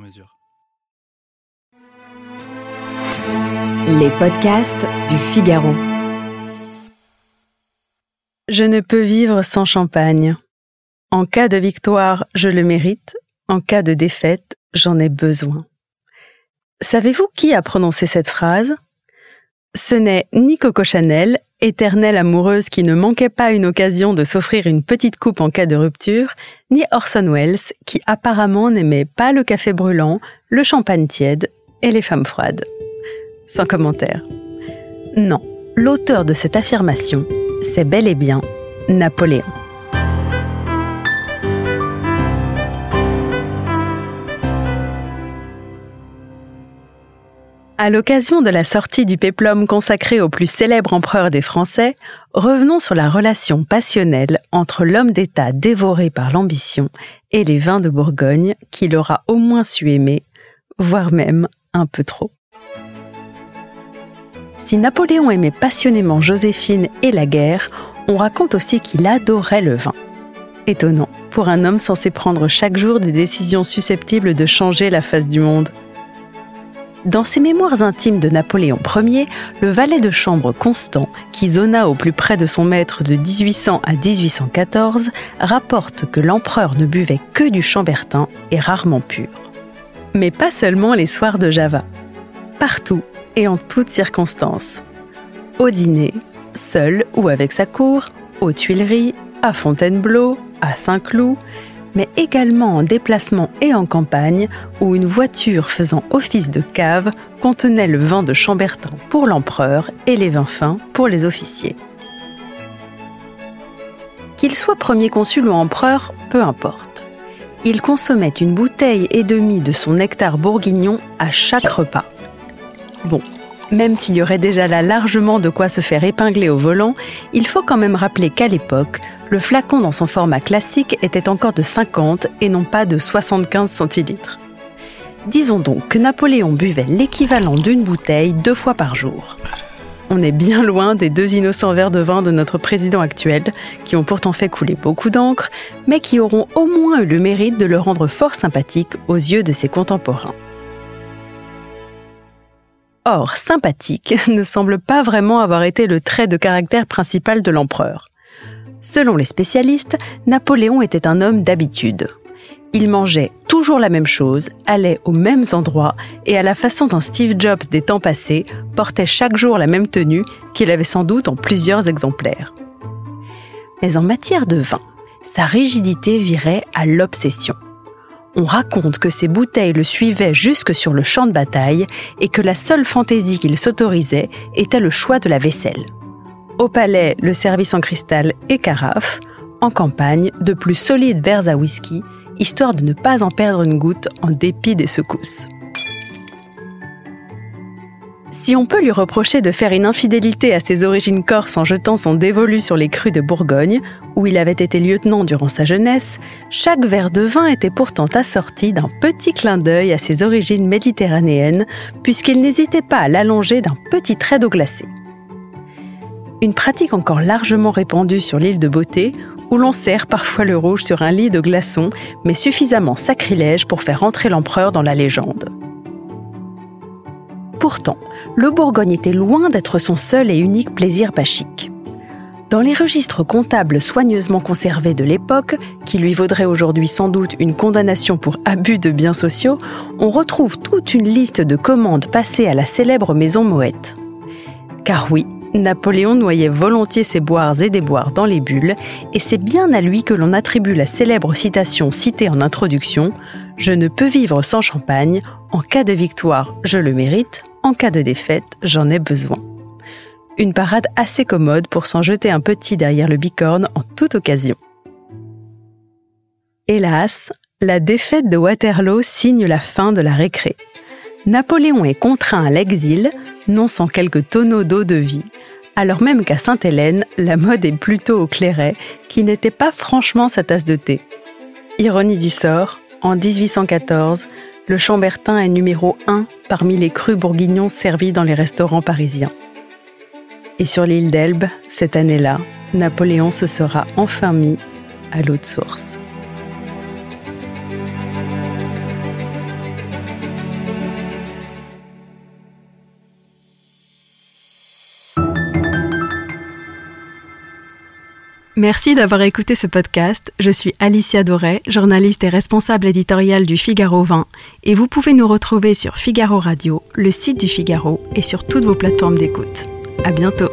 mesure. Les podcasts du Figaro. Je ne peux vivre sans champagne. En cas de victoire, je le mérite. En cas de défaite, j'en ai besoin. Savez-vous qui a prononcé cette phrase? Ce n'est ni Coco Chanel, éternelle amoureuse qui ne manquait pas une occasion de s'offrir une petite coupe en cas de rupture, ni Orson Welles, qui apparemment n'aimait pas le café brûlant, le champagne tiède et les femmes froides. Sans commentaire. Non, l'auteur de cette affirmation, c'est bel et bien Napoléon. À l'occasion de la sortie du péplum consacré au plus célèbre empereur des Français, revenons sur la relation passionnelle entre l'homme d'État dévoré par l'ambition et les vins de Bourgogne qu'il aura au moins su aimer, voire même un peu trop. Si Napoléon aimait passionnément Joséphine et la guerre, on raconte aussi qu'il adorait le vin. Étonnant pour un homme censé prendre chaque jour des décisions susceptibles de changer la face du monde. Dans ses mémoires intimes de Napoléon Ier, le valet de chambre Constant, qui zona au plus près de son maître de 1800 à 1814, rapporte que l'empereur ne buvait que du chambertin et rarement pur. Mais pas seulement les soirs de Java. Partout et en toutes circonstances. Au dîner, seul ou avec sa cour, aux Tuileries, à Fontainebleau, à Saint-Cloud, mais également en déplacement et en campagne, où une voiture faisant office de cave contenait le vin de Chambertin pour l'empereur et les vins fins pour les officiers. Qu'il soit premier consul ou empereur, peu importe. Il consommait une bouteille et demie de son nectar bourguignon à chaque repas. Bon, même s'il y aurait déjà là largement de quoi se faire épingler au volant, il faut quand même rappeler qu'à l'époque, le flacon dans son format classique était encore de 50 et non pas de 75 centilitres. Disons donc que Napoléon buvait l'équivalent d'une bouteille deux fois par jour. On est bien loin des deux innocents verres de vin de notre président actuel, qui ont pourtant fait couler beaucoup d'encre, mais qui auront au moins eu le mérite de le rendre fort sympathique aux yeux de ses contemporains. Or, sympathique ne semble pas vraiment avoir été le trait de caractère principal de l'empereur. Selon les spécialistes, Napoléon était un homme d'habitude. Il mangeait toujours la même chose, allait aux mêmes endroits et à la façon d'un Steve Jobs des temps passés, portait chaque jour la même tenue qu'il avait sans doute en plusieurs exemplaires. Mais en matière de vin, sa rigidité virait à l'obsession. On raconte que ses bouteilles le suivaient jusque sur le champ de bataille et que la seule fantaisie qu'il s'autorisait était le choix de la vaisselle. Au palais, le service en cristal et carafe. En campagne, de plus solides verres à whisky, histoire de ne pas en perdre une goutte en dépit des secousses. Si on peut lui reprocher de faire une infidélité à ses origines corses en jetant son dévolu sur les crues de Bourgogne, où il avait été lieutenant durant sa jeunesse, chaque verre de vin était pourtant assorti d'un petit clin d'œil à ses origines méditerranéennes, puisqu'il n'hésitait pas à l'allonger d'un petit trait d'eau glacée. Une pratique encore largement répandue sur l'île de Beauté, où l'on sert parfois le rouge sur un lit de glaçons, mais suffisamment sacrilège pour faire entrer l'empereur dans la légende. Pourtant, le Bourgogne était loin d'être son seul et unique plaisir pachique. Dans les registres comptables soigneusement conservés de l'époque, qui lui vaudraient aujourd'hui sans doute une condamnation pour abus de biens sociaux, on retrouve toute une liste de commandes passées à la célèbre maison Moët. Car oui, Napoléon noyait volontiers ses boires et déboires dans les bulles, et c'est bien à lui que l'on attribue la célèbre citation citée en introduction Je ne peux vivre sans champagne, en cas de victoire, je le mérite, en cas de défaite, j'en ai besoin. Une parade assez commode pour s'en jeter un petit derrière le bicorne en toute occasion. Hélas, La défaite de Waterloo signe la fin de la récré. Napoléon est contraint à l'exil, non sans quelques tonneaux d'eau de vie, alors même qu'à Sainte-Hélène, la mode est plutôt au clairet, qui n'était pas franchement sa tasse de thé. Ironie du sort, en 1814, le Chambertin est numéro 1 parmi les crus bourguignons servis dans les restaurants parisiens. Et sur l'île d'Elbe, cette année-là, Napoléon se sera enfin mis à l'eau de source. Merci d'avoir écouté ce podcast. Je suis Alicia Doré, journaliste et responsable éditoriale du Figaro 20, et vous pouvez nous retrouver sur Figaro Radio, le site du Figaro et sur toutes vos plateformes d'écoute. À bientôt.